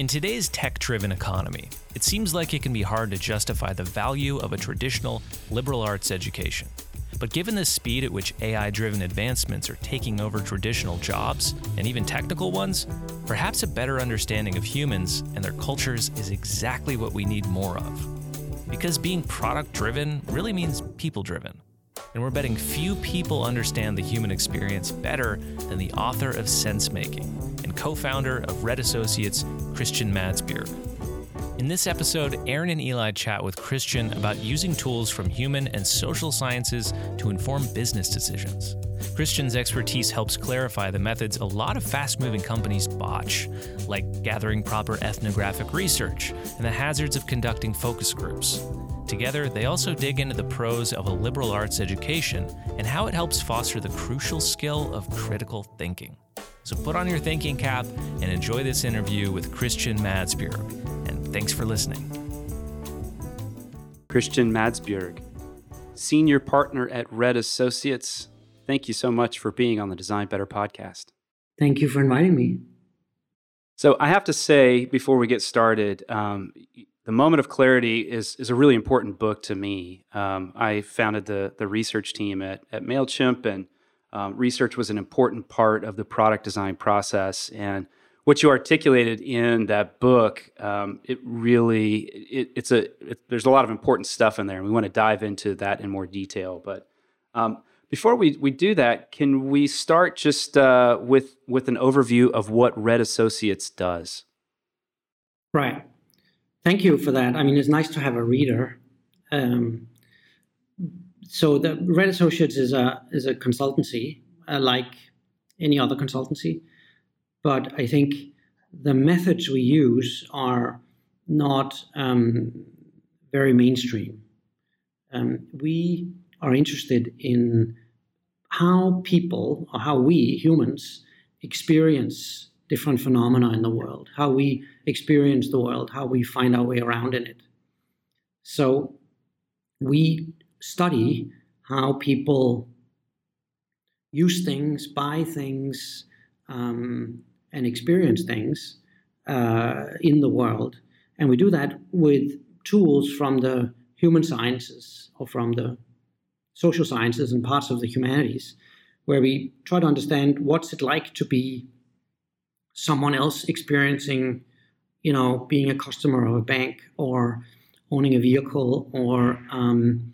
In today's tech driven economy, it seems like it can be hard to justify the value of a traditional liberal arts education. But given the speed at which AI driven advancements are taking over traditional jobs, and even technical ones, perhaps a better understanding of humans and their cultures is exactly what we need more of. Because being product driven really means people driven. And we're betting few people understand the human experience better than the author of Sensemaking co founder of Red Associates, Christian Madsbjerg. In this episode, Aarron and Eli chat with Christian about using tools from human and social sciences to inform business decisions. Christian's expertise helps clarify the methods a lot of fast moving companies botch, like gathering proper ethnographic research and the hazards of conducting focus groups. Together, they also dig into the pros of a liberal arts education and how it helps foster the crucial skill of critical thinking. So put on your thinking cap and enjoy this interview with Christian Madsbjerg. And thanks for listening. Christian Madsbjerg, senior partner at Red Associates. Thank you so much for being on the Design Better podcast. Thank you for inviting me. So, I have to say before we get started, um, the Moment of Clarity is, is a really important book to me. Um, I founded the, the research team at, at MailChimp, and um, research was an important part of the product design process. And what you articulated in that book, um, it really it, it's a it, there's a lot of important stuff in there, and we want to dive into that in more detail. But um, before we, we do that, can we start just uh, with with an overview of what Red Associates does? Right. Thank you for that. I mean, it's nice to have a reader. Um, so the Red Associates is a is a consultancy uh, like any other consultancy but I think the methods we use are not um, very mainstream. Um, we are interested in how people, or how we humans, experience different phenomena in the world, how we experience the world, how we find our way around in it. So we study how people use things, buy things, um, and experience things uh, in the world. And we do that with tools from the human sciences or from the social sciences and parts of the humanities, where we try to understand what's it like to be someone else experiencing, you know, being a customer of a bank or owning a vehicle or um,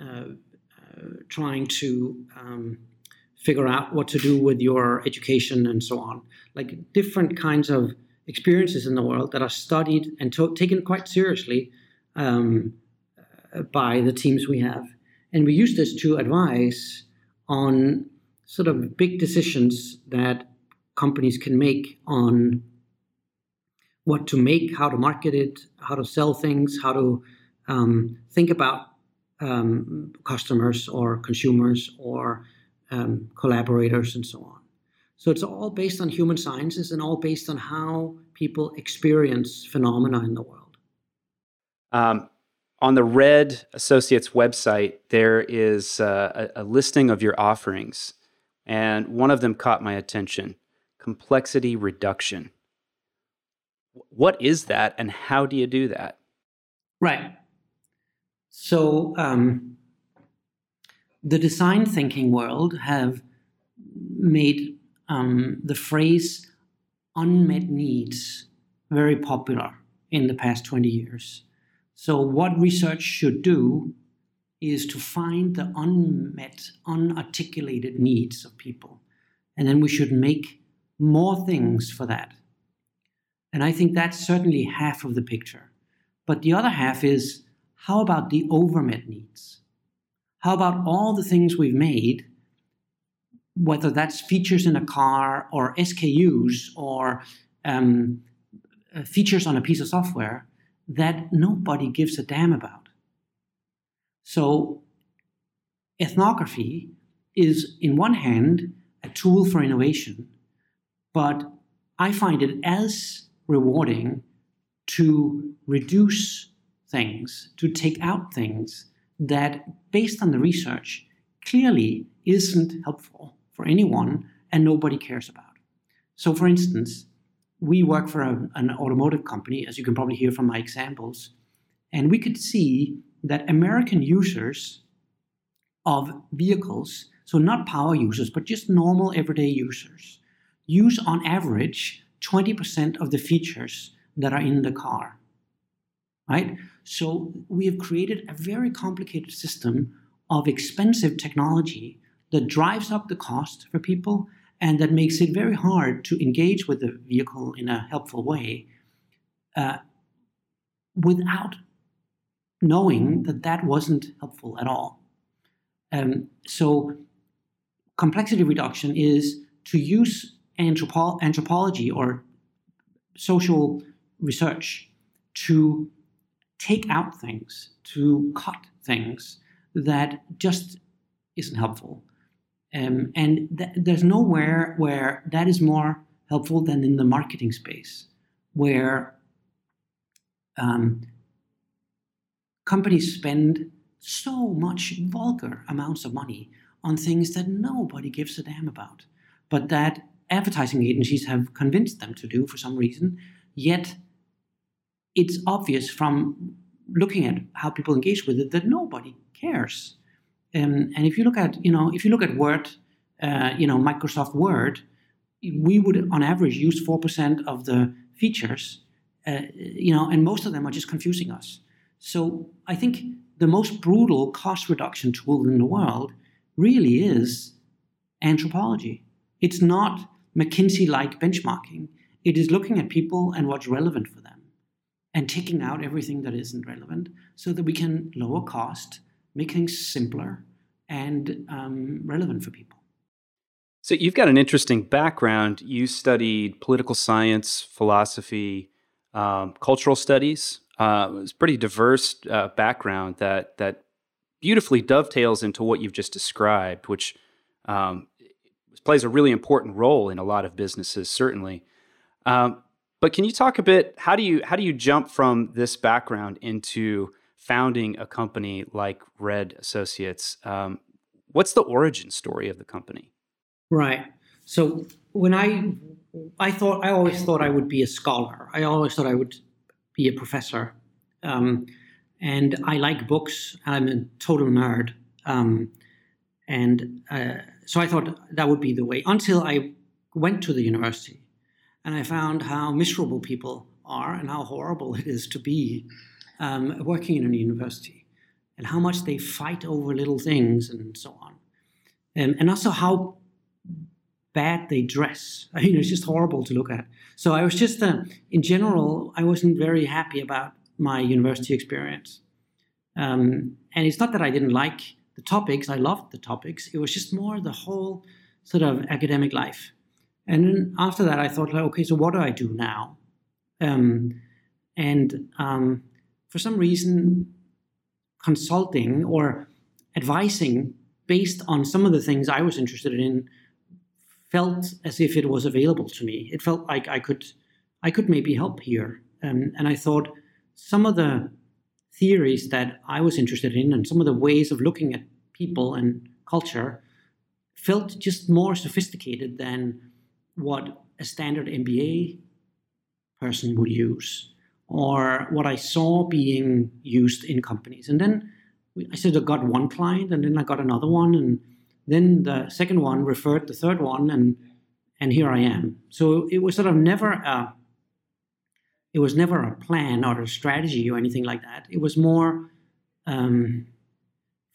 uh, uh, trying to um, figure out what to do with your education and so on. Like different kinds of experiences in the world that are studied and to- taken quite seriously um, uh, by the teams we have. And we use this to advise on sort of big decisions that companies can make on what to make, how to market it, how to sell things, how to um, think about um, customers or consumers or um, collaborators and so on. So it's all based on human sciences and all based on how people experience phenomena in the world. Um, on the Red Associates website, there is uh, a, a listing of your offerings, and one of them caught my attention complexity reduction. What is that, and how do you do that? Right. So, um, the design thinking world have made um, the phrase unmet needs very popular in the past 20 years. So, what research should do is to find the unmet, unarticulated needs of people. And then we should make more things for that. And I think that's certainly half of the picture. But the other half is how about the overmet needs? How about all the things we've made, whether that's features in a car or SKUs or um, uh, features on a piece of software that nobody gives a damn about? So, ethnography is, in one hand, a tool for innovation, but I find it as rewarding to reduce things, to take out things that, based on the research, clearly isn't helpful for anyone and nobody cares about. So, for instance, we work for a, an automotive company, as you can probably hear from my examples, and we could see that American users of vehicles, so not power users, but just normal everyday users, use on average 20% of the features that are in the car. Right? So we have created a very complicated system of expensive technology that drives up the cost for people and that makes it very hard to engage with the vehicle in a helpful way uh, without knowing that that wasn't helpful at all. Um, so, complexity reduction is to use anthropo- anthropology or social research to take out things, to cut things that just isn't helpful. Um, and th- there's nowhere where that is more helpful than in the marketing space, where um, companies spend so much vulgar amounts of money on things that nobody gives a damn about, but that advertising agencies have convinced them to do for some reason. Yet it's obvious from looking at how people engage with it that nobody cares. Um, and if you look at, you know, if you look at Word, uh, you know, Microsoft Word, we would on average use four percent of the features, uh, you know, and most of them are just confusing us. So I think the most brutal cost reduction tool in the world really is anthropology. It's not McKinsey-like benchmarking. It is looking at people and what's relevant for them, and taking out everything that isn't relevant, so that we can lower cost make things simpler and um, relevant for people. So you've got an interesting background. You studied political science, philosophy, um, cultural studies. Uh, it's pretty diverse uh, background that that beautifully dovetails into what you've just described, which um, plays a really important role in a lot of businesses, certainly. Um, but can you talk a bit? How do you how do you jump from this background into founding a company like Red Associates. Um, what's the origin story of the company? Right. So when I I thought I always thought I would be a scholar. I always thought I would be a professor. Um, and I like books. I'm a total nerd. Um, and uh, so I thought that would be the way until I went to the university and I found how miserable people are and how horrible it is to be um, working in a university and how much they fight over little things and so on. And, and also how bad they dress. I mean, it's just horrible to look at. So I was just, uh, in general, I wasn't very happy about my university experience. Um, and it's not that I didn't like the topics, I loved the topics. It was just more the whole sort of academic life. And then after that, I thought, like, okay, so what do I do now? Um, and um, for some reason, consulting or advising based on some of the things I was interested in felt as if it was available to me. It felt like I could, I could maybe help here. Um, and I thought some of the theories that I was interested in and some of the ways of looking at people and culture felt just more sophisticated than what a standard MBA person would use or what I saw being used in companies. And then I said I got one client, and then I got another one, and then the second one referred the third one, and and here I am. So it was sort of never a it was never a plan or a strategy or anything like that. It was more um,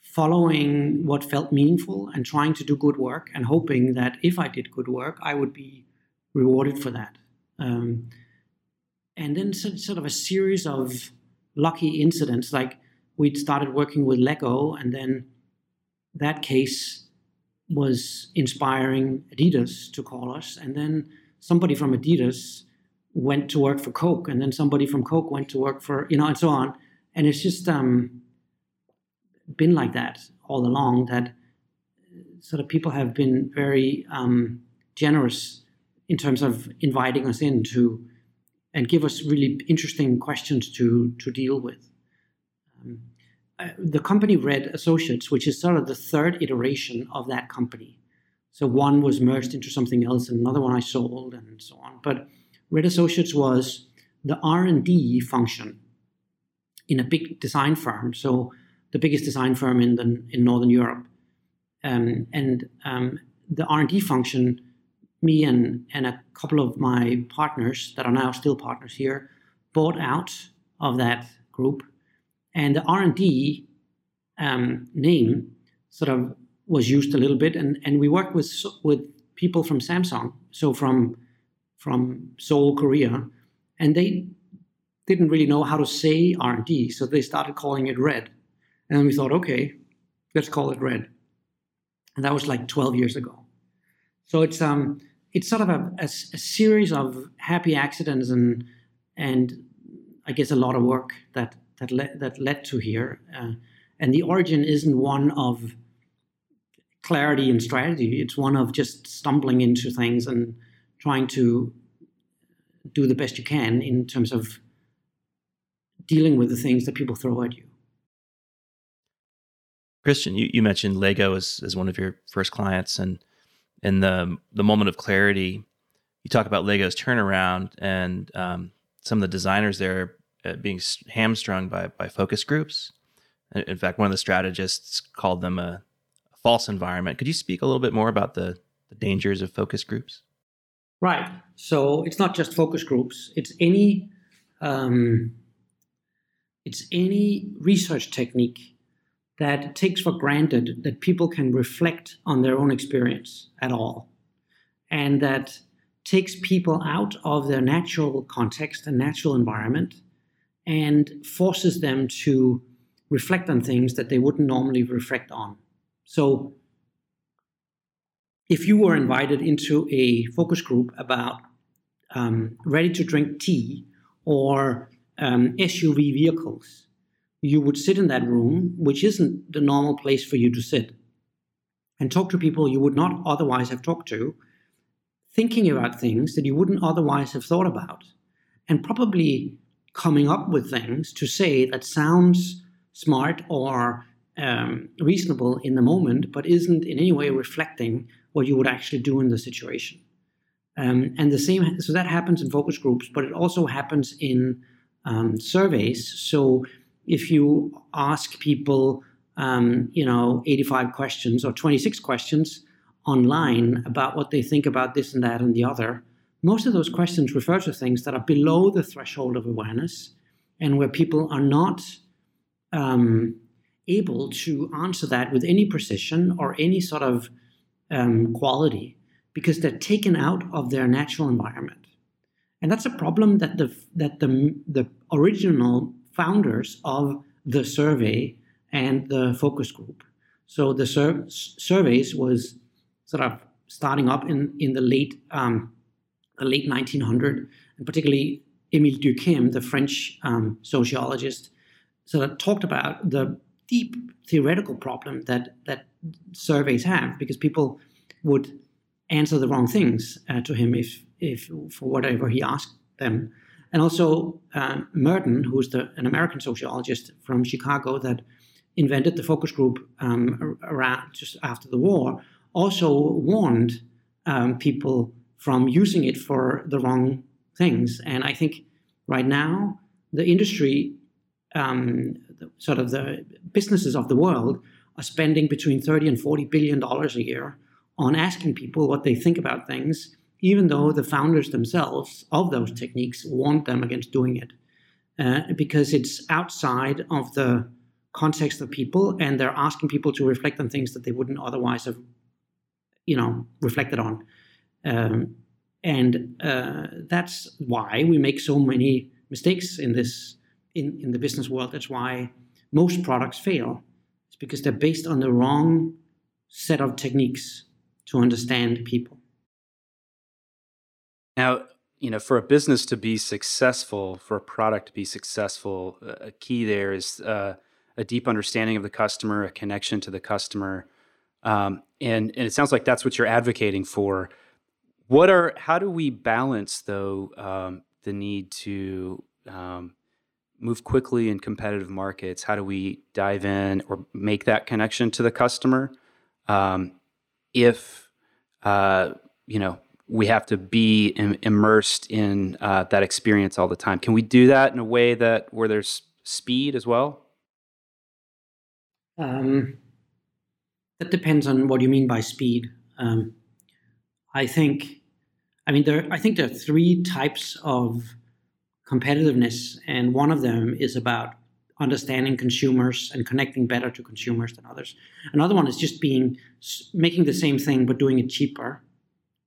following what felt meaningful and trying to do good work and hoping that if I did good work, I would be rewarded for that. Um, and then sort of a series of lucky incidents like we'd started working with lego and then that case was inspiring adidas to call us and then somebody from adidas went to work for coke and then somebody from coke went to work for you know and so on and it's just um, been like that all along that sort of people have been very um, generous in terms of inviting us in to and give us really interesting questions to to deal with. Um, the company Red Associates, which is sort of the third iteration of that company. So one was merged into something else, and another one I sold, and so on. But Red Associates was the R&D function in a big design firm, so the biggest design firm in the, in Northern Europe. Um, and um, the R&D function, me and, and a couple of my partners that are now still partners here, bought out of that group. And the R&D um, name sort of was used a little bit, and, and we worked with with people from Samsung, so from from Seoul, Korea, and they didn't really know how to say R&D, so they started calling it Red, and we thought, okay, let's call it Red, and that was like 12 years ago. So it's um it's sort of a, a, a series of happy accidents and and I guess a lot of work that that led that led to here. Uh, and the origin isn't one of clarity and strategy. It's one of just stumbling into things and trying to do the best you can in terms of dealing with the things that people throw at you. Christian, you, you mentioned Lego as, as one of your first clients, and in the the moment of clarity, you talk about Lego's turnaround and um, some of the designers there uh, being hamstrung by by focus groups. In fact, one of the strategists called them a, a false environment. Could you speak a little bit more about the, the dangers of focus groups? Right. So it's not just focus groups. It's any um, it's any research technique that takes for granted that people can reflect on their own experience at all, and that takes people out of their natural context and natural environment, and forces them to reflect on things that they wouldn't normally reflect on. So, if you were invited into a focus group about um, ready to drink tea or um, SUV vehicles, you would sit in that room, which isn't the normal place for you to sit, and talk to people you would not otherwise have talked to, thinking about things that you wouldn't otherwise have thought about, and probably coming up with things to say that sounds smart or um, reasonable in the moment, but isn't in any way reflecting what you would actually do in the situation. Um, and the same, so that happens in focus groups, but it also happens in um, surveys. So if you ask people, um, you know, 85 questions or 26 questions online about what they think about this and that and the other, most of those questions refer to things that are below the threshold of awareness and where people are not um, able to answer that with any precision or any sort of um, quality because they're taken out of their natural environment. And that's a problem that the that the the original founders of the survey and the focus group. So the sur- surveys was sort of starting up in in the late um, the late 1900, and particularly Émile Durkheim, the French um, sociologist, sort of talked about the deep theoretical problem that that surveys have because people would answer the wrong things uh, to him if if for whatever he asked them and also uh, Merton, who's the, an American sociologist from Chicago that invented the focus group um, around just after the war, also warned um, people from using it for the wrong things. And I think right now the industry um, the, sort of the businesses of the world are spending between 30 and 40 billion dollars a year on asking people what they think about things, even though the founders themselves of those techniques warned them against doing it, uh, because it's outside of the context of people, and they're asking people to reflect on things that they wouldn't otherwise have, you know, reflected on. Um, and uh, that's why we make so many mistakes in this in, in the business world. That's why most products fail. Because they're based on the wrong set of techniques to understand people. Now, you know, for a business to be successful, for a product to be successful, a key there is uh, a deep understanding of the customer, a connection to the customer, um, and and it sounds like that's what you're advocating for. What are how do we balance though um, the need to um, move quickly in competitive markets? How do we dive in or make that connection to the customer? Um, if uh, you know we have to be Im- immersed in uh, that experience all the time. Can we do that in a way that where there's speed as well? Um, that depends on what you mean by speed. Um, I think, I mean, there. I think there are three types of competitiveness, and one of them is about understanding consumers and connecting better to consumers than others. Another one is just being making the same thing but doing it cheaper,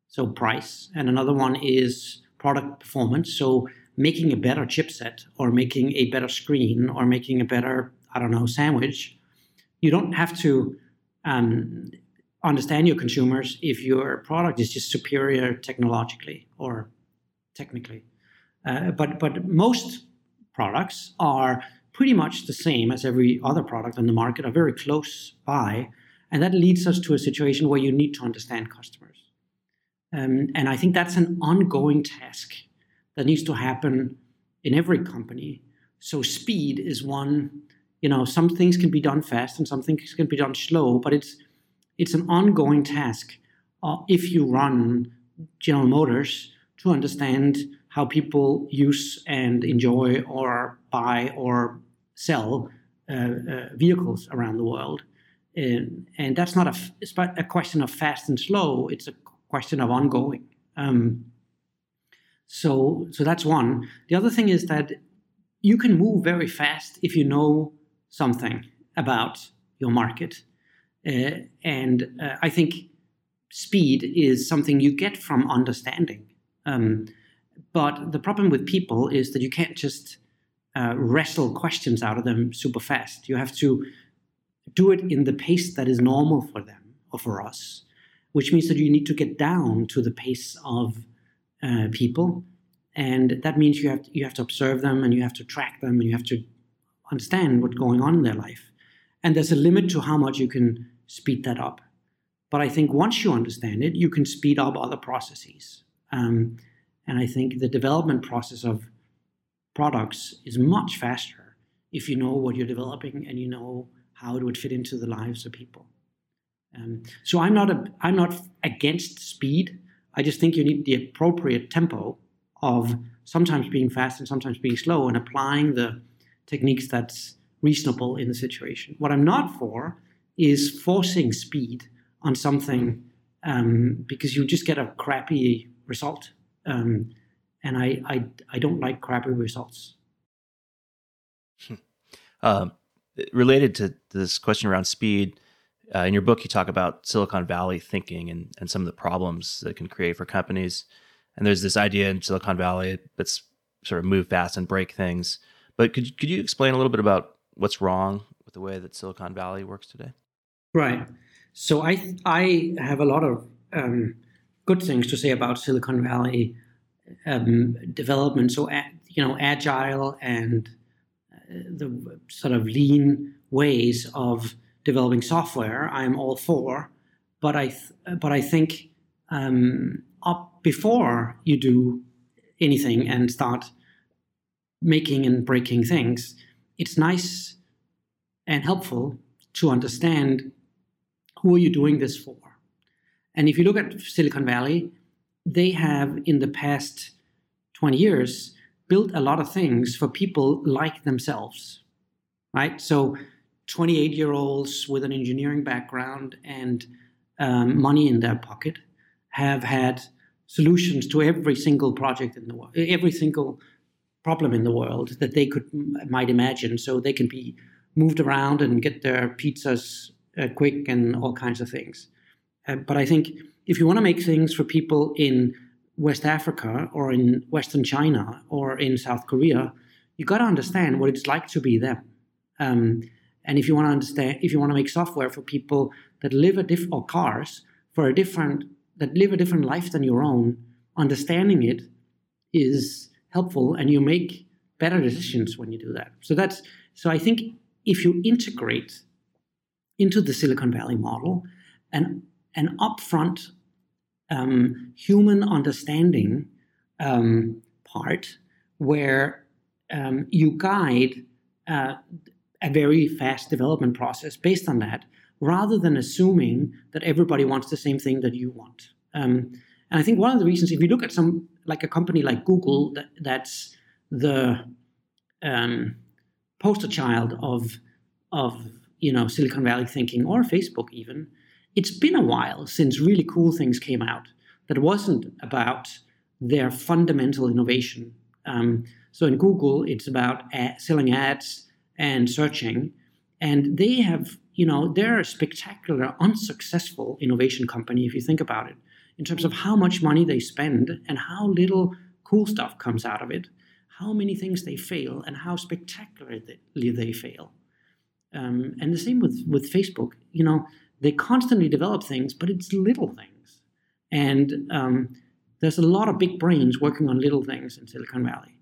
so price. And another one is product performance, so making a better chipset or making a better screen or making a better I don't know sandwich. You don't have to um, understand your consumers if your product is just superior technologically or technically. Uh, but but most products are pretty much the same as every other product on the market, are very close by, and that leads us to a situation where you need to understand customers. Um, and I think that's an ongoing task that needs to happen in every company. So speed is one. You know, some things can be done fast and some things can be done slow, but it's it's an ongoing task uh, if you run General Motors to understand how people use and enjoy or buy or sell uh, uh, vehicles around the world. And, and that's not a, it's a question of fast and slow, it's a question of ongoing. Um, so, so that's one. The other thing is that you can move very fast if you know something about your market. Uh, and uh, I think speed is something you get from understanding. Um, but the problem with people is that you can't just uh, wrestle questions out of them super fast. You have to do it in the pace that is normal for them or for us, which means that you need to get down to the pace of uh, people, and that means you have to, you have to observe them and you have to track them and you have to understand what's going on in their life. And there's a limit to how much you can speed that up. But I think once you understand it, you can speed up other processes. Um, and I think the development process of products is much faster if you know what you're developing and you know how it would fit into the lives of people. Um, so I'm not a, I'm not against speed. I just think you need the appropriate tempo of sometimes being fast and sometimes being slow and applying the techniques that's reasonable in the situation. What I'm not for is forcing speed on something um, because you just get a crappy result. Um, and I, I, I don't like crappy results. Um, related to this question around speed, uh, in your book, you talk about Silicon Valley thinking and, and some of the problems that can create for companies. And there's this idea in Silicon Valley that's sort of move fast and break things. But could, could you explain a little bit about what's wrong with the way that Silicon Valley works today? Right. So I, I have a lot of um, good things to say about Silicon Valley um, development. So, you know, agile and uh, the sort of lean ways of developing software, I'm all for. But I, th- but I think um, up before you do anything and start making and breaking things, it's nice and helpful to understand who are you doing this for. And if you look at Silicon Valley, they have in the past 20 years built a lot of things for people like themselves, right? So 28 year olds with an engineering background and um, money in their pocket have had solutions to every single project in the world, every single problem in the world that they could might imagine. So they can be moved around and get their pizzas uh, quick and all kinds of things. Uh, but I think if you want to make things for people in West Africa or in Western China or in South Korea, you got to understand what it's like to be them. Um, and if you want to understand, if you want to make software for people that live a different or cars for a different that live a different life than your own, understanding it is helpful, and you make better decisions when you do that. So that's so I think if you integrate into the Silicon Valley model and an upfront um, human understanding um, part where um, you guide uh, a very fast development process based on that, rather than assuming that everybody wants the same thing that you want. Um, And I think one of the reasons, if you look at some like a company like Google, that, that's the um, poster child of of you know Silicon Valley thinking, or Facebook even. It's been a while since really cool things came out that wasn't about their fundamental innovation. Um, so in Google, it's about ad, selling ads and searching, and they have you know they're a spectacular, unsuccessful innovation company if you think about it, in terms of how much money they spend and how little cool stuff comes out of it how many things they fail and how spectacularly they fail. Um, and the same with, with Facebook. You know, they constantly develop things, but it's little things. And um, there's a lot of big brains working on little things in Silicon Valley.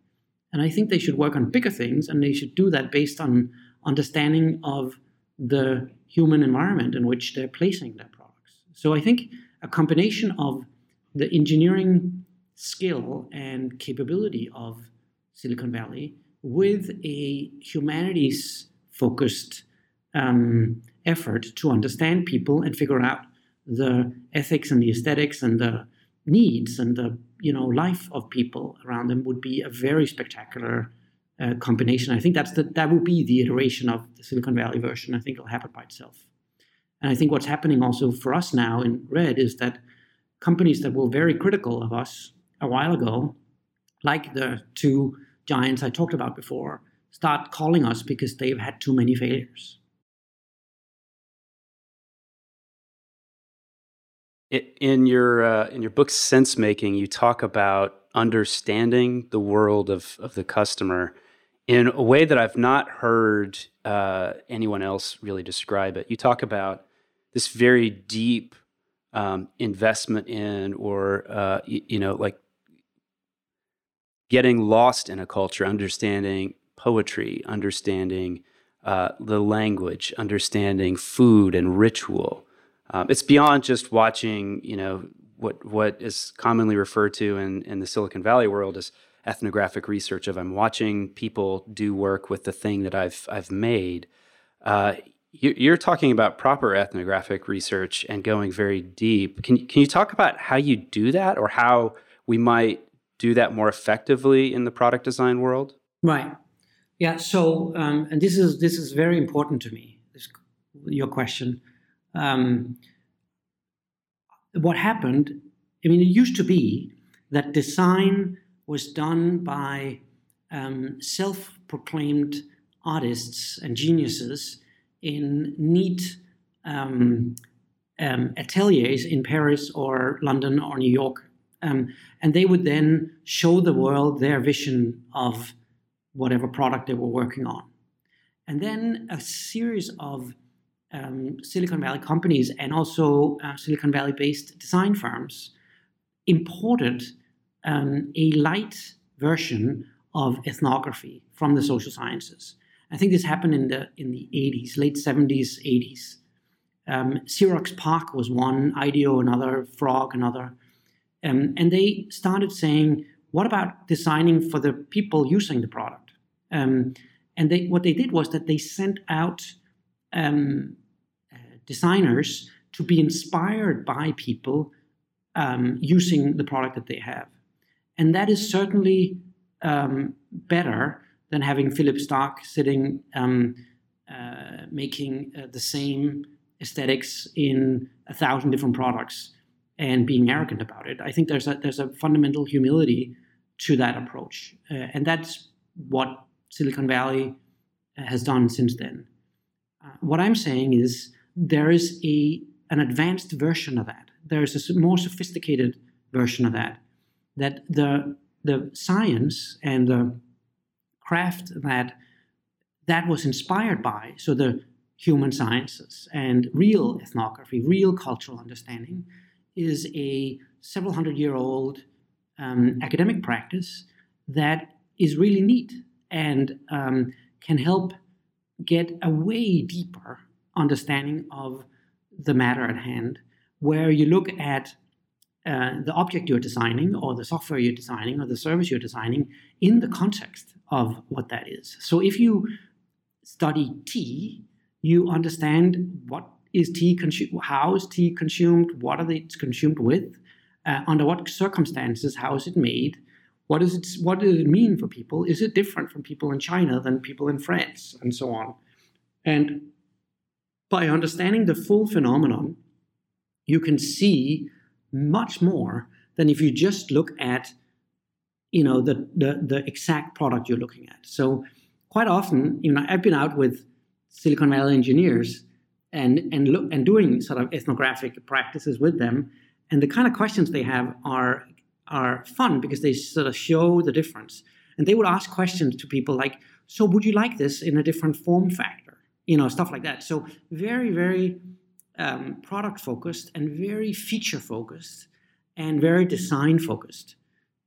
And I think they should work on bigger things, and they should do that based on understanding of the human environment in which they're placing their products. So I think a combination of the engineering skill and capability of Silicon Valley with a humanities focused um, effort to understand people and figure out the ethics and the aesthetics and the needs and the you know life of people around them would be a very spectacular uh, combination. I think that's the, that will be the iteration of the Silicon Valley version. I think it'll happen by itself. And I think what's happening also for us now in Red is that companies that were very critical of us a while ago, like the two giants I talked about before start calling us because they've had too many failures. In your uh, in your book Sensemaking, you talk about understanding the world of of the customer in a way that I've not heard uh, anyone else really describe it. You talk about this very deep um, investment in, or uh, you, you know, like getting lost in a culture, understanding poetry, understanding uh, the language, understanding food and ritual. Um, it's beyond just watching, you know, what what is commonly referred to in, in the Silicon Valley world as ethnographic research. Of I'm watching people do work with the thing that I've I've made. Uh, you're talking about proper ethnographic research and going very deep. Can can you talk about how you do that, or how we might do that more effectively in the product design world? Right. Yeah. So, um, and this is this is very important to me. This, your question. Um, what happened? I mean, it used to be that design was done by um, self-proclaimed artists and geniuses in neat um, um, ateliers in Paris or London or New York um, and they would then show the world their vision of whatever product they were working on. And then a series of um, Silicon Valley companies and also uh, Silicon Valley based design firms imported um, a light version of ethnography from the social sciences. I think this happened in the in the 80s, late 70s, 80s. Um, Xerox PARC was one, IDEO another, Frog another. Um, and they started saying, what about designing for the people using the product? Um, and they, what they did was that they sent out um, designers to be inspired by people um, using the product that they have. And that is certainly um, better than having Philippe Starck sitting um, uh, making uh, the same aesthetics in a thousand different products and being arrogant about it. I think there's a there's a fundamental humility to that approach, uh, and that's what Silicon Valley uh, has done since then. Uh, what I'm saying is there is a an advanced version of that. There is a more sophisticated version of that. That the the science and the craft that that was inspired by, so the human sciences and real ethnography, real cultural understanding, is a several hundred year old um, academic practice that is really neat and um, can help get a way deeper understanding of the matter at hand, where you look at uh, the object you're designing, or the software you're designing, or the service you're designing in the context of what that is. So if you study tea, you understand what is tea consumed? How is tea consumed? What are they consumed with? Uh, under what circumstances? How is it made? What is it? What does it mean for people? Is it different from people in China than people in France, and so on? And by understanding the full phenomenon, you can see much more than if you just look at you know the, the the exact product you're looking at. So quite often you know i've been out with silicon valley engineers and and look and doing sort of ethnographic practices with them and the kind of questions they have are are fun because they sort of show the difference. And they would ask questions to people like so would you like this in a different form factor you know stuff like that so very very um, product focused and very feature focused and very design focused.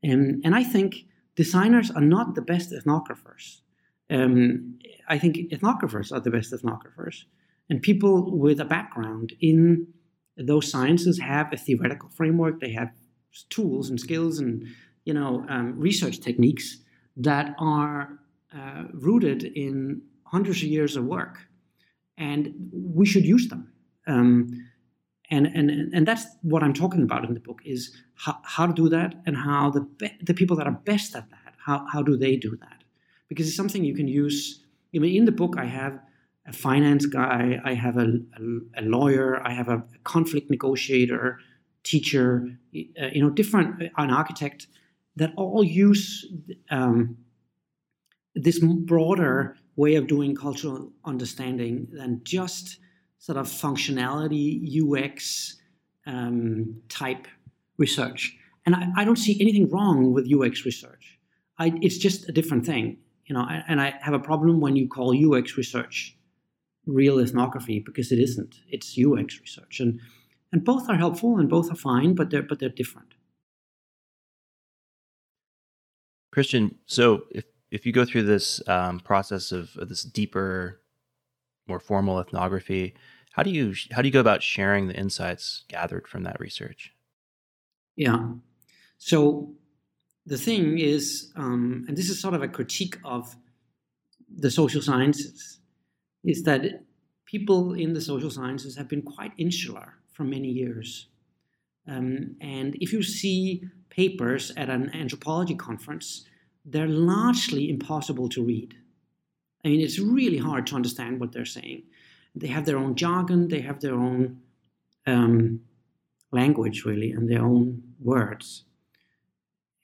Um, and I think designers are not the best ethnographers. Um, I think ethnographers are the best ethnographers. And people with a background in those sciences have a theoretical framework, they have tools and skills and you know um, research techniques that are uh, rooted in hundreds of years of work and we should use them um, and, and, and that's what I'm talking about in the book is how, how to do that and how the, be- the people that are best at that, how, how do they do that? Because it's something you can use. I mean, in the book, I have a finance guy, I have a, a, a lawyer, I have a, a, conflict negotiator, teacher, uh, you know, different, uh, an architect that all use um, this broader way of doing cultural understanding than just sort of functionality UX um, type research. And I, I, don't see anything wrong with UX research. I, it's just a different thing, you know. And I have a problem when you call UX research real ethnography because it isn't. It's UX research, and and both are helpful and both are fine, but they're but they're different. Christian, so if if you go through this um, process of, of this deeper, more formal ethnography, how do you how do you go about sharing the insights gathered from that research? Yeah. So the thing is, um, and this is sort of a critique of the social sciences, is that people in the social sciences have been quite insular for many years. Um, and if you see papers at an anthropology conference, they're largely impossible to read. I mean, it's really hard to understand what they're saying. They have their own jargon, they have their own um, language, really, and their own words.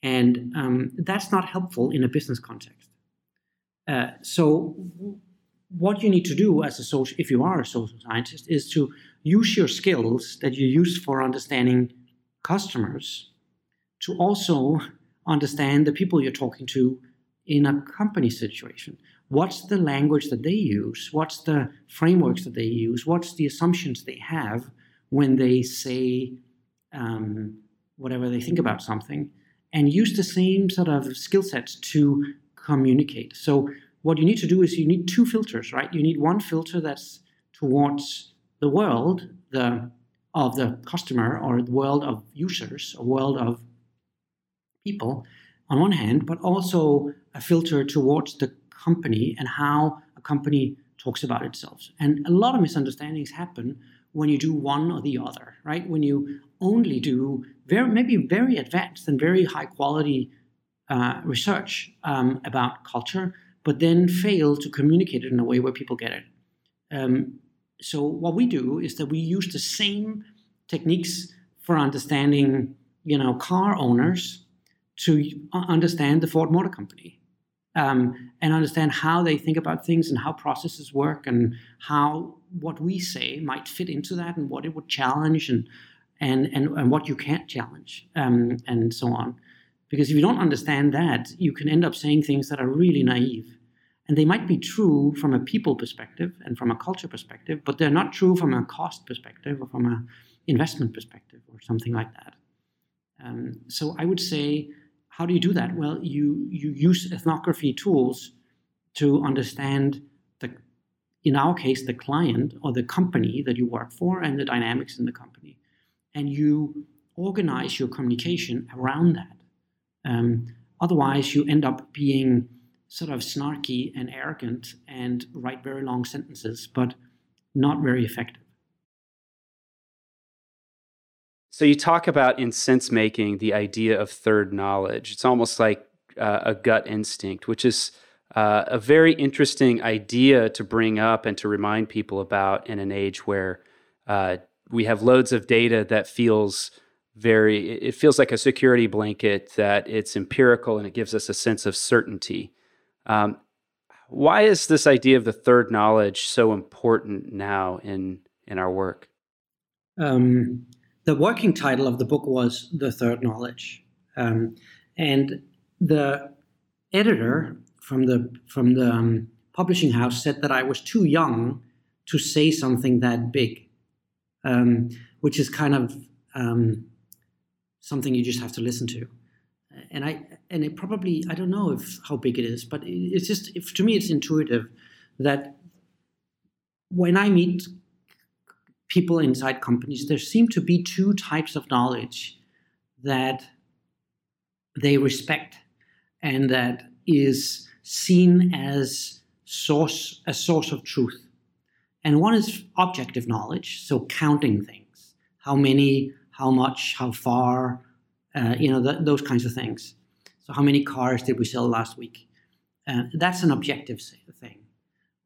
And um, that's not helpful in a business context. Uh, so, what you need to do as a social, if you are a social scientist, is to use your skills that you use for understanding customers to also understand the people you're talking to in a company situation. What's the language that they use? What's the frameworks that they use? What's the assumptions they have when they say um, whatever they think about something and use the same sort of skill sets to communicate. So what you need to do is you need two filters right? You need one filter that's towards the world the of the customer or the world of users a world of people on one hand but also a filter towards the company and how a company talks about itself. And a lot of misunderstandings happen when you do one or the other, right? When you only do very maybe very advanced and very high quality uh, research um, about culture, but then fail to communicate it in a way where people get it. Um, so what we do is that we use the same techniques for understanding, you know, car owners to understand the Ford Motor Company um, and understand how they think about things and how processes work and how what we say might fit into that and what it would challenge and and and, and what you can't challenge um, and so on. Because if you don't understand that, you can end up saying things that are really naive. And they might be true from a people perspective and from a culture perspective, but they're not true from a cost perspective or from an investment perspective or something like that. Um, so I would say how do you do that? Well, you, you use ethnography tools to understand the, in our case, the client or the company that you work for and the dynamics in the company. And you organize your communication around that. Um, otherwise, you end up being sort of snarky and arrogant and write very long sentences, but not very effective. So you talk about in sense making the idea of third knowledge. It's almost like uh, a gut instinct, which is uh, a very interesting idea to bring up and to remind people about in an age where uh, we have loads of data that feels very it feels like a security blanket that it's empirical and it gives us a sense of certainty um, why is this idea of the third knowledge so important now in in our work um, the working title of the book was the third knowledge um, and the editor from the from the um, publishing house said that i was too young to say something that big um, which is kind of um, something you just have to listen to. And I and it probably I don't know if how big it is, but it's just if, to me it's intuitive that when I meet people inside companies, there seem to be two types of knowledge that they respect and that is seen as source a source of truth. And one is objective knowledge, so counting things, how many how much, how far, uh, you know, the, those kinds of things. So, how many cars did we sell last week? Uh, that's an objective thing.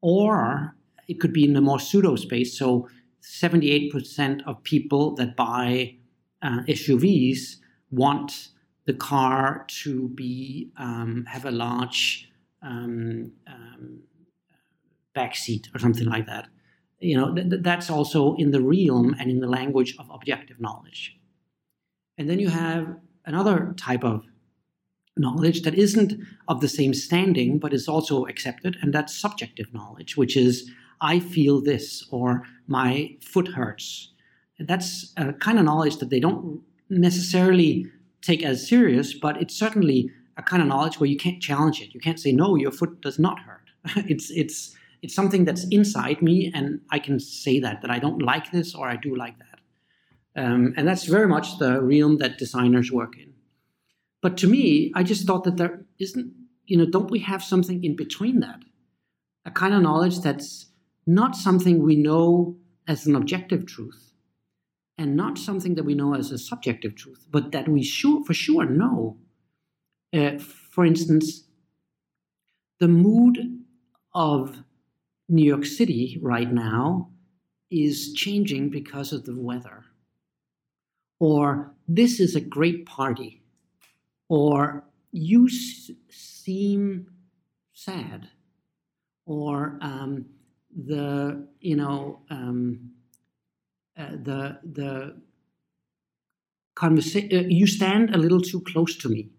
Or it could be in the more pseudo space. So, 78% of people that buy uh, SUVs want the car to be um, have a large um, um, back seat or something like that. You know th- that's also in the realm and in the language of objective knowledge. And then you have another type of knowledge that isn't of the same standing but is also accepted and that's subjective knowledge which is i feel this or my foot hurts that's a kind of knowledge that they don't necessarily take as serious but it's certainly a kind of knowledge where you can't challenge it you can't say no your foot does not hurt it's it's it's something that's inside me, and I can say that that I don't like this or I do like that. Um, and that's very much the realm that designers work in. But to me, I just thought that there isn't, you know, don't we have something in between that? A kind of knowledge that's not something we know as an objective truth and not something that we know as a subjective truth, but that we sure, for sure know. Uh, for instance, the mood of New York City right now is changing because of the weather. Or this is a great party. Or you s- seem sad. Or um, the, you know, um, uh, the, the conversation, uh, you stand a little too close to me.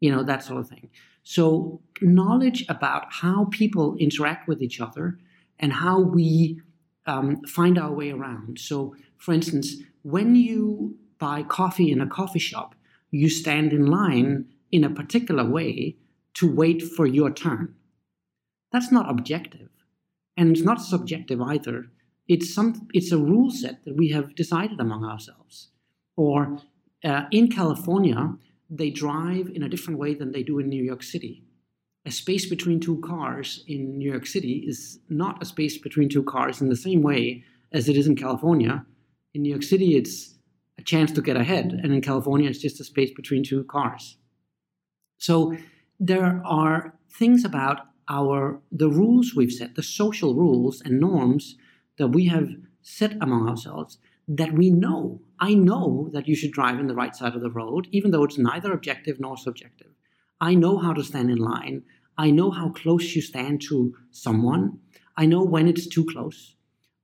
You know, that sort of thing. So, knowledge about how people interact with each other and how we um, find our way around. So, for instance, when you buy coffee in a coffee shop, you stand in line in a particular way to wait for your turn. That's not objective, and it's not subjective either. It's some. It's a rule set that we have decided among ourselves. Or uh, in California, they drive in a different way than they do in New York City. A space between two cars in New York City is not a space between two cars in the same way as it is in California. In New York City, it's a chance to get ahead, and in California, it's just a space between two cars. So there are things about our the rules we've set, the social rules and norms that we have set among ourselves that we know. I know that you should drive in the right side of the road, even though it's neither objective nor subjective. I know how to stand in line. I know how close you stand to someone. I know when it's too close.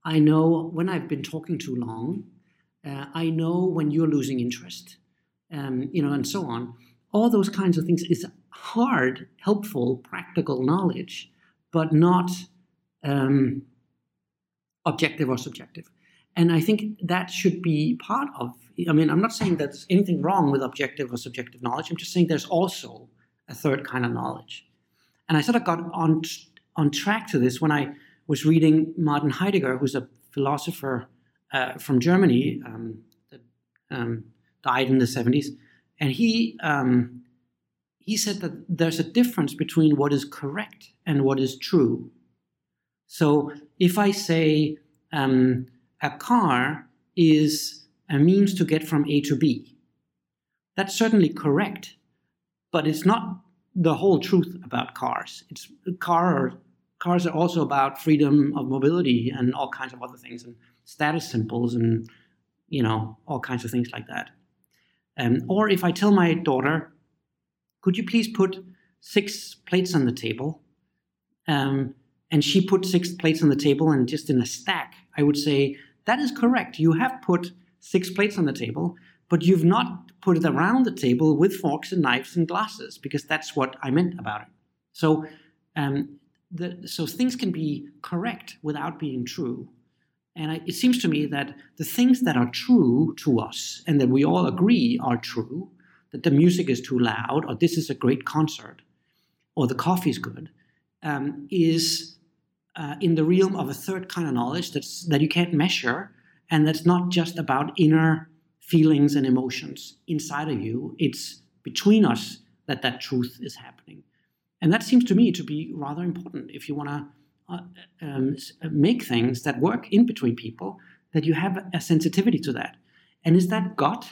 I know when I've been talking too long. Uh, I know when you're losing interest, um, you know, and so on. All those kinds of things is hard, helpful, practical knowledge, but not um, objective or subjective. And I think that should be part of. I mean, I'm not saying there's anything wrong with objective or subjective knowledge. I'm just saying there's also a third kind of knowledge. And I sort of got on on track to this when I was reading Martin Heidegger, who's a philosopher uh, from Germany um, that um, died in the 70s, and he um, he said that there's a difference between what is correct and what is true. So if I say um, a car is a means to get from A to B. That's certainly correct, but it's not the whole truth about cars. It's car cars are also about freedom of mobility and all kinds of other things and status symbols and you know all kinds of things like that. Um, or if I tell my daughter, could you please put six plates on the table? Um, and she put six plates on the table and just in a stack, I would say, that is correct. You have put six plates on the table, but you've not put it around the table with forks and knives and glasses because that's what I meant about it. So, um, the, so things can be correct without being true. And I, it seems to me that the things that are true to us and that we all agree are true, that the music is too loud, or this is a great concert, or the coffee is good, um, is uh, in the realm of a third kind of knowledge that's, that you can't measure, and that's not just about inner feelings and emotions inside of you. It's between us that that truth is happening. And that seems to me to be rather important if you want to uh, um, make things that work in between people, that you have a sensitivity to that. And is that God?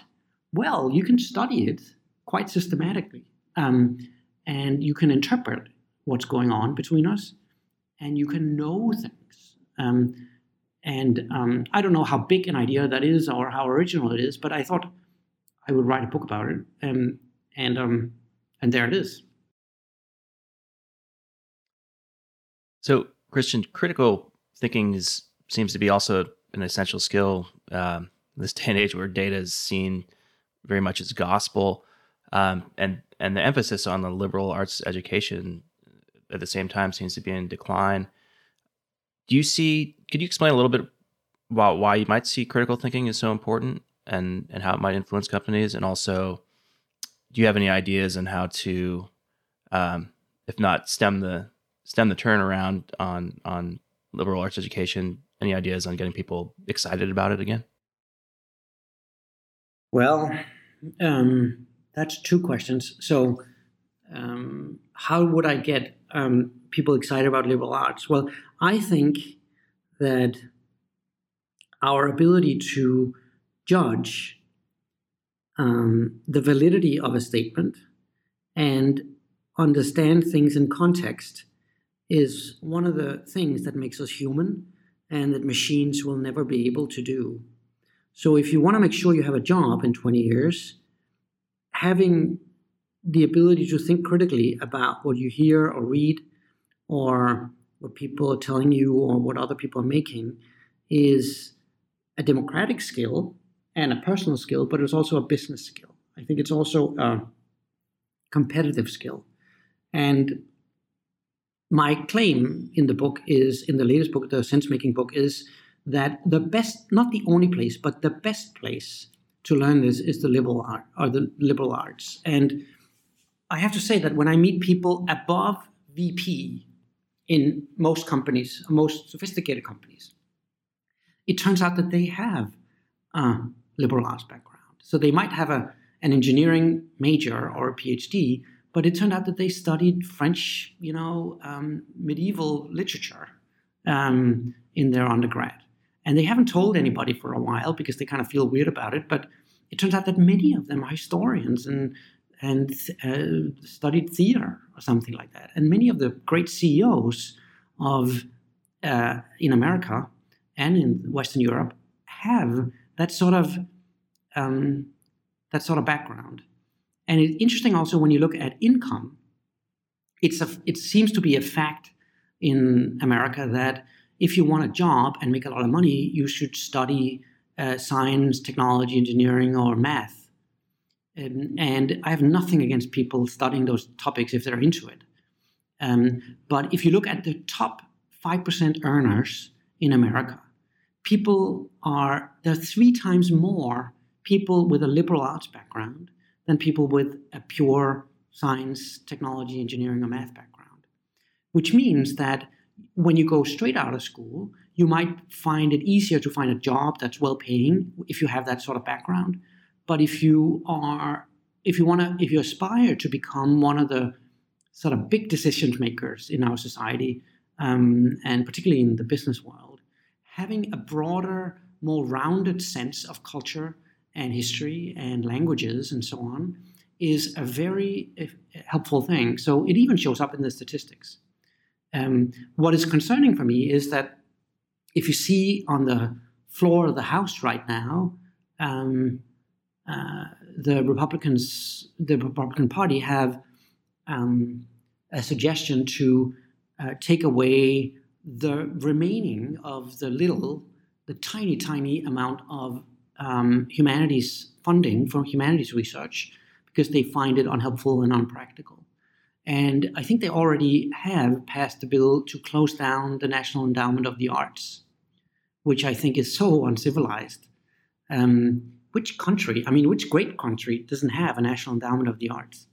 Well, you can study it quite systematically. Um, and you can interpret what's going on between us, and you can know things. Um, and um, I don't know how big an idea that is or how original it is, but I thought I would write a book about it, um, and um, and there it is. So, Christian, critical thinking is seems to be also an essential skill um, this day and age where data is seen very much as gospel, um, and and the emphasis on the liberal arts education at the same time seems to be in decline. Do you see? Could you explain a little bit about why you might see critical thinking is so important and and how it might influence companies, and also, do you have any ideas on how to, um, if not stem the stem the turnaround on on liberal arts education? Any ideas on getting people excited about it again? Well, um, that's two questions. So, um, how would I get um, people excited about liberal arts? Well, I think that our ability to judge um, the validity of a statement and understand things in context is one of the things that makes us human and that machines will never be able to do. So, if you want to make sure you have a job in 20 years, having the ability to think critically about what you hear or read or what people are telling you or what other people are making is a democratic skill and a personal skill, but it's also a business skill. I think it's also a competitive skill. And my claim in the book is, in the latest book, the Sensemaking book, is that the best, not the only place, but the best place to learn this is the liberal art or the liberal arts. And I have to say that when I meet people above VP in most companies, most sophisticated companies, it turns out that they have a liberal arts background. So they might have a, an engineering major or a PhD, but it turned out that they studied French, you know, um, medieval literature um, in their undergrad. And they haven't told anybody for a while because they kind of feel weird about it. But it turns out that many of them are historians and and uh, studied theater or something like that. And many of the great CEOs of uh, in America and in Western Europe have that sort of um, that sort of background. And it's interesting also when you look at income, it's a, it seems to be a fact in America that if you want a job and make a lot of money, you should study uh, science, technology, engineering, or math. Um, and I have nothing against people studying those topics if they're into it. Um, but if you look at the top 5% earners in America, people are, there are three times more people with a liberal arts background than people with a pure science, technology, engineering, or math background. Which means that when you go straight out of school, you might find it easier to find a job that's well paying if you have that sort of background but if you are, if you want to, if you aspire to become one of the sort of big decision makers in our society, um, and particularly in the business world, having a broader, more rounded sense of culture and history and languages and so on is a very helpful thing. So it even shows up in the statistics. Um, what is concerning for me is that if you see on the floor of the House right now, um, uh, the Republicans, the Republican Party, have um, a suggestion to uh, take away the remaining of the little, the tiny, tiny amount of um, humanities funding from humanities research because they find it unhelpful and unpractical. And I think they already have passed a bill to close down the National Endowment of the Arts, which I think is so uncivilized. Um, which country, I mean, which great country doesn't have a National Endowment of the Arts?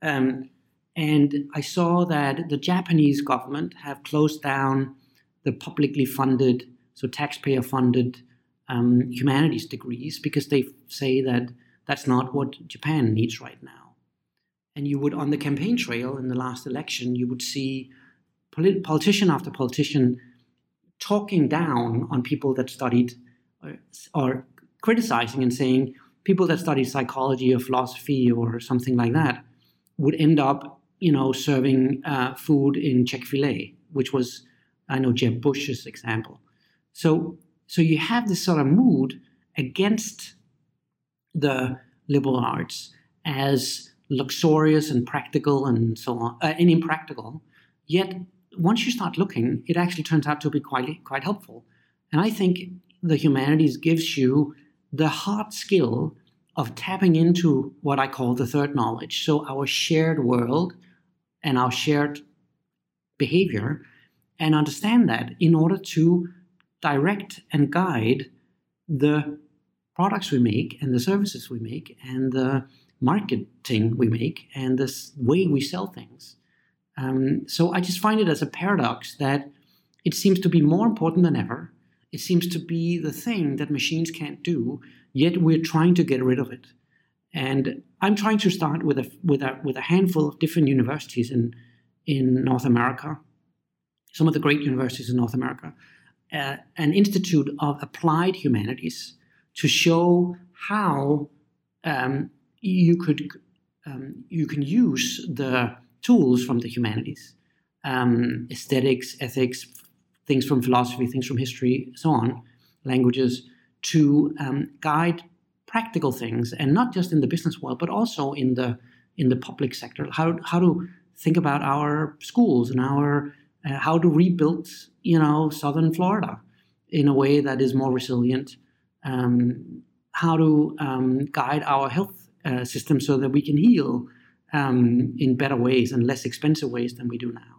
Um, and I saw that the Japanese government have closed down the publicly funded, so taxpayer funded um, humanities degrees because they say that that's not what Japan needs right now. And you would, on the campaign trail in the last election, you would see polit- politician after politician talking down on people that studied or, uh, or criticizing and saying people that study psychology or philosophy or something like that would end up, you know, serving uh, food in Chick Fil A, which was, I know, Jeb Bush's example. So so you have this sort of mood against the liberal arts as luxurious and practical and so on, uh, and impractical. Yet once you start looking, it actually turns out to be quite quite helpful. And I think the humanities gives you the hard skill of tapping into what I call the third knowledge. So our shared world and our shared behavior, and understand that in order to direct and guide the products we make and the services we make and the marketing we make and this way we sell things. Um, so I just find it as a paradox that it seems to be more important than ever. It seems to be the thing that machines can't do, yet we're trying to get rid of it. And I'm trying to start with a with a with a handful of different universities in in North America, some of the great universities in North America, uh, an institute of applied humanities to show how um, you could um, you can use the tools from the humanities, um, aesthetics, ethics, things from philosophy, things from history, so on, languages, to um, guide practical things, and not just in the business world, but also in the in the public sector. How how to think about our schools and our uh, how to rebuild, you know, southern Florida in a way that is more resilient, um, how to um, guide our health uh, system so that we can heal um, in better ways and less expensive ways than we do now.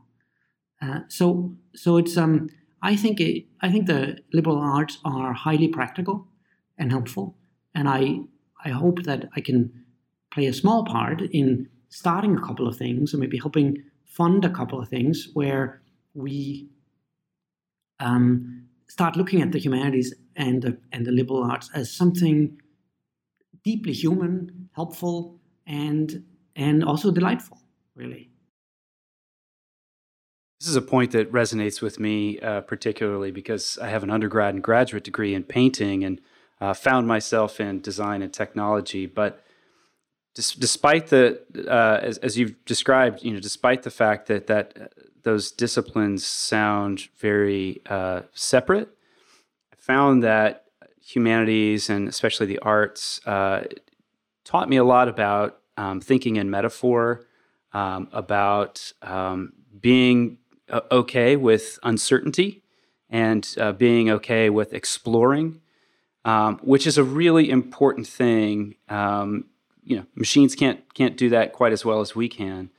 Uh, so, so it's um, I think it, I think the liberal arts are highly practical and helpful, and I I hope that I can play a small part in starting a couple of things and maybe helping fund a couple of things where we um, start looking at the humanities and the, and the liberal arts as something deeply human, helpful, and and also delightful, really. This is a point that resonates with me uh, particularly because I have an undergrad and graduate degree in painting and uh, found myself in design and technology. But despite the, uh, as, as, you've described, you know, despite the fact that that those disciplines sound very uh, separate. I found that humanities and especially the arts uh, taught me a lot about um, thinking in metaphor, um, about um, being uh, okay with uncertainty and uh, being okay with exploring, um, which is a really important thing. Um, you know, machines can't can't do that quite as well as we can.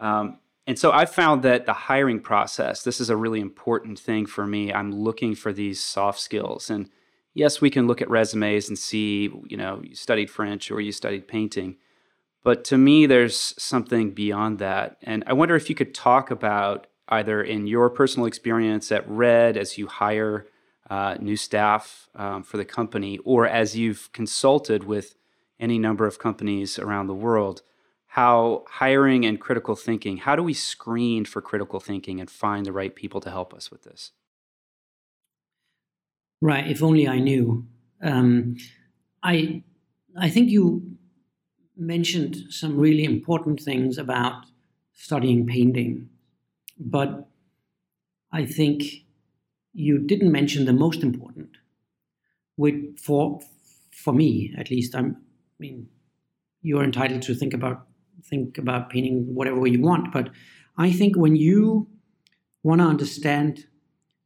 Um, and so I found that the hiring process, this is a really important thing for me. I'm looking for these soft skills. And yes, we can look at resumes and see, you know, you studied French or you studied painting. But to me, there's something beyond that. And I wonder if you could talk about either in your personal experience at ReD as you hire uh, new staff um, for the company, or as you've consulted with any number of companies around the world how hiring and critical thinking, how do we screen for critical thinking and find the right people to help us with this? Right. If only I knew. Um, I I think you mentioned some really important things about studying painting, but I think you didn't mention the most important. With, for for me, at least, I'm, I mean, you're entitled to think about think about painting whatever way you want, but I think when you want to understand,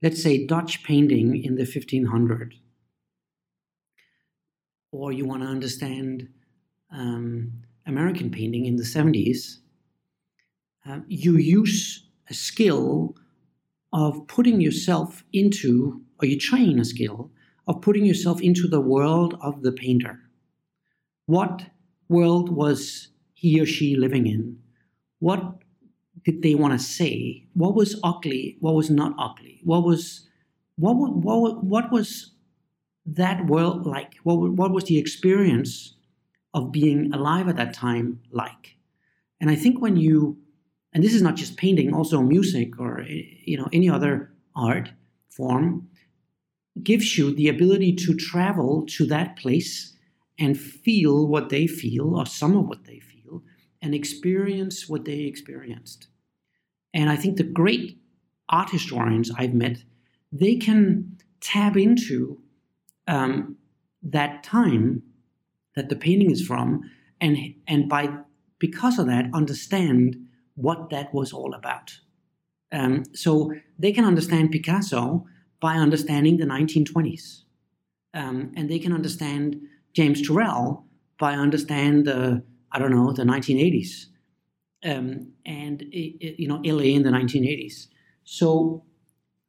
let's say, Dutch painting in the 1500s, or you want to understand um, American painting in the 70s, uh, you use a skill of putting yourself into, or you train a skill of putting yourself into the world of the painter. What world was he or she living in? What did they want to say? What was ugly? What was not ugly? What was what what what was that world like? What what was the experience of being alive at that time like? And I think when you and this is not just painting, also music or eh, you know any other art form gives you the ability to travel to that place and feel what they feel or some of what they feel and experience what they experienced. And I think the great art historians I've met, they can tap into um, that time that the painting is from, and and by because of that, understand what that was all about. Um, so they can understand Picasso by understanding the 1920s, um, and they can understand James Turrell by understand the I don't know the 1980s, um, and you know LA in the 1980s. So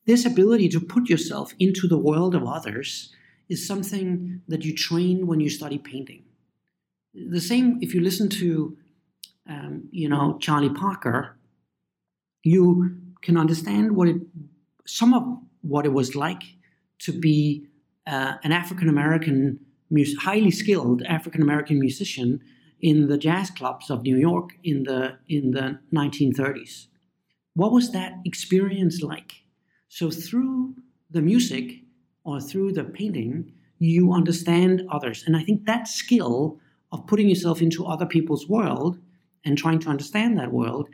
this ability to put yourself into the world of others is something that you train when you study painting. The same if you listen to um, you know, Charlie Parker, you can understand what it, some of what it was like to be uh, an African American, highly skilled African American musician in the jazz clubs of New York in the in the 1930s. What was that experience like? So through the music or through the painting, you understand others, and I think that skill of putting yourself into other people's world and trying to understand that world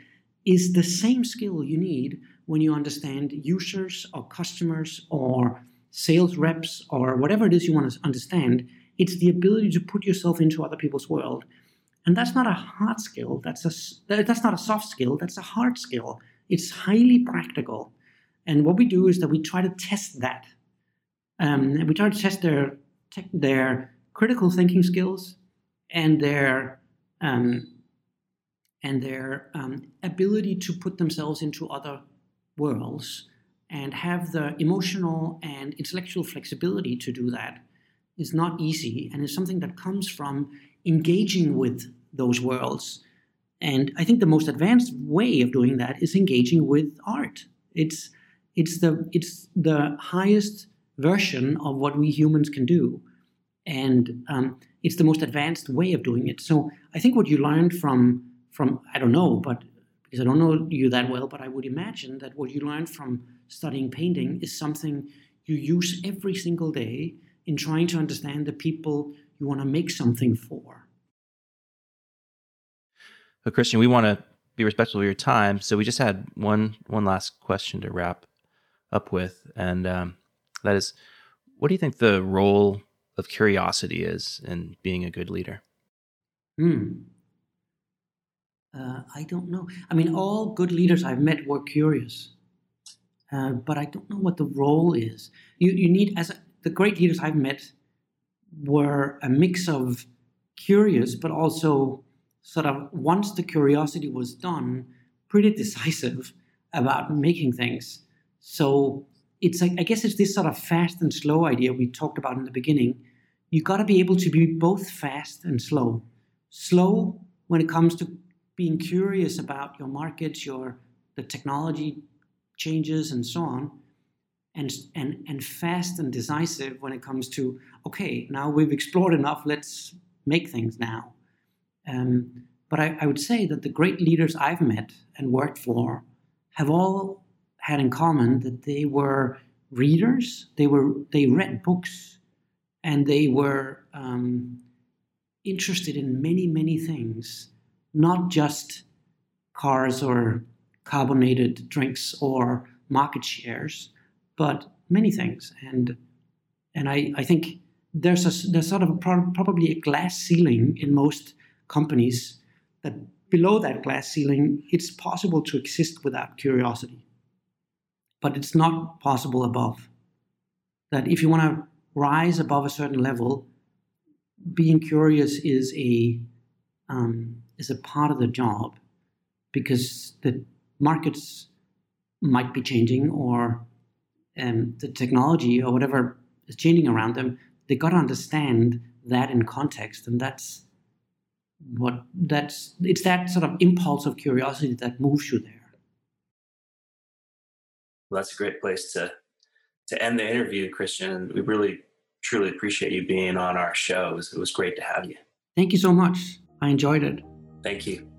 is the same skill you need when you understand users or customers or sales reps or whatever it is you want to understand. It's the ability to put yourself into other people's world. And that's not a hard skill. That's a that's not a soft skill. That's a hard skill. It's highly practical. And what we do is that we try to test that. Um, we try to test their their critical thinking skills and their um, and their um, ability to put themselves into other worlds and have the emotional and intellectual flexibility to do that is not easy and is something that comes from engaging with those worlds. And i think the most advanced way of doing that is engaging with art. It's it's the it's the highest version of what we humans can do. And um, it's the most advanced way of doing it. So i think what you learned from from I don't know, but because I don't know you that well, but I would imagine that what you learned from studying painting is something you use every single day in trying to understand the people you want to make something for. Well, Christian, we want to be respectful of your time, so we just had one one last question to wrap up with, and um, that is, what do you think the role of curiosity is in being a good leader? Hmm. Uh, I don't know. I mean, all good leaders I've met were curious, uh, but I don't know what the role is. You you need as a, the great leaders I've met were a mix of curious, but also sort of once the curiosity was done, pretty decisive about making things. So it's like I guess it's this sort of fast and slow idea we talked about in the beginning. You got to be able to be both fast and slow. Slow when it comes to being curious about your markets, your the technology changes, and so on, and and and fast and decisive when it comes to okay, now we've explored enough, let's make things now. Um, but I, I would say that the great leaders I've met and worked for have all had in common that they were readers. They were they read books, and they were um, interested in many, many things, not just cars or carbonated drinks or market shares, but many things. And and I, I think there's a there's sort of a pro- probably a glass ceiling in most companies that below that glass ceiling it's possible to exist without curiosity, but it's not possible above. That if you want to rise above a certain level, being curious is a um, is a part of the job because the markets might be changing or um, the technology or whatever is changing around them. They got to understand that in context, and that's what that's it's that sort of impulse of curiosity that moves you there. Well, that's a great place to to end the interview, Christian. We really truly appreciate you being on our show. It was, it was great to have you. Thank you so much. I enjoyed it. Thank you.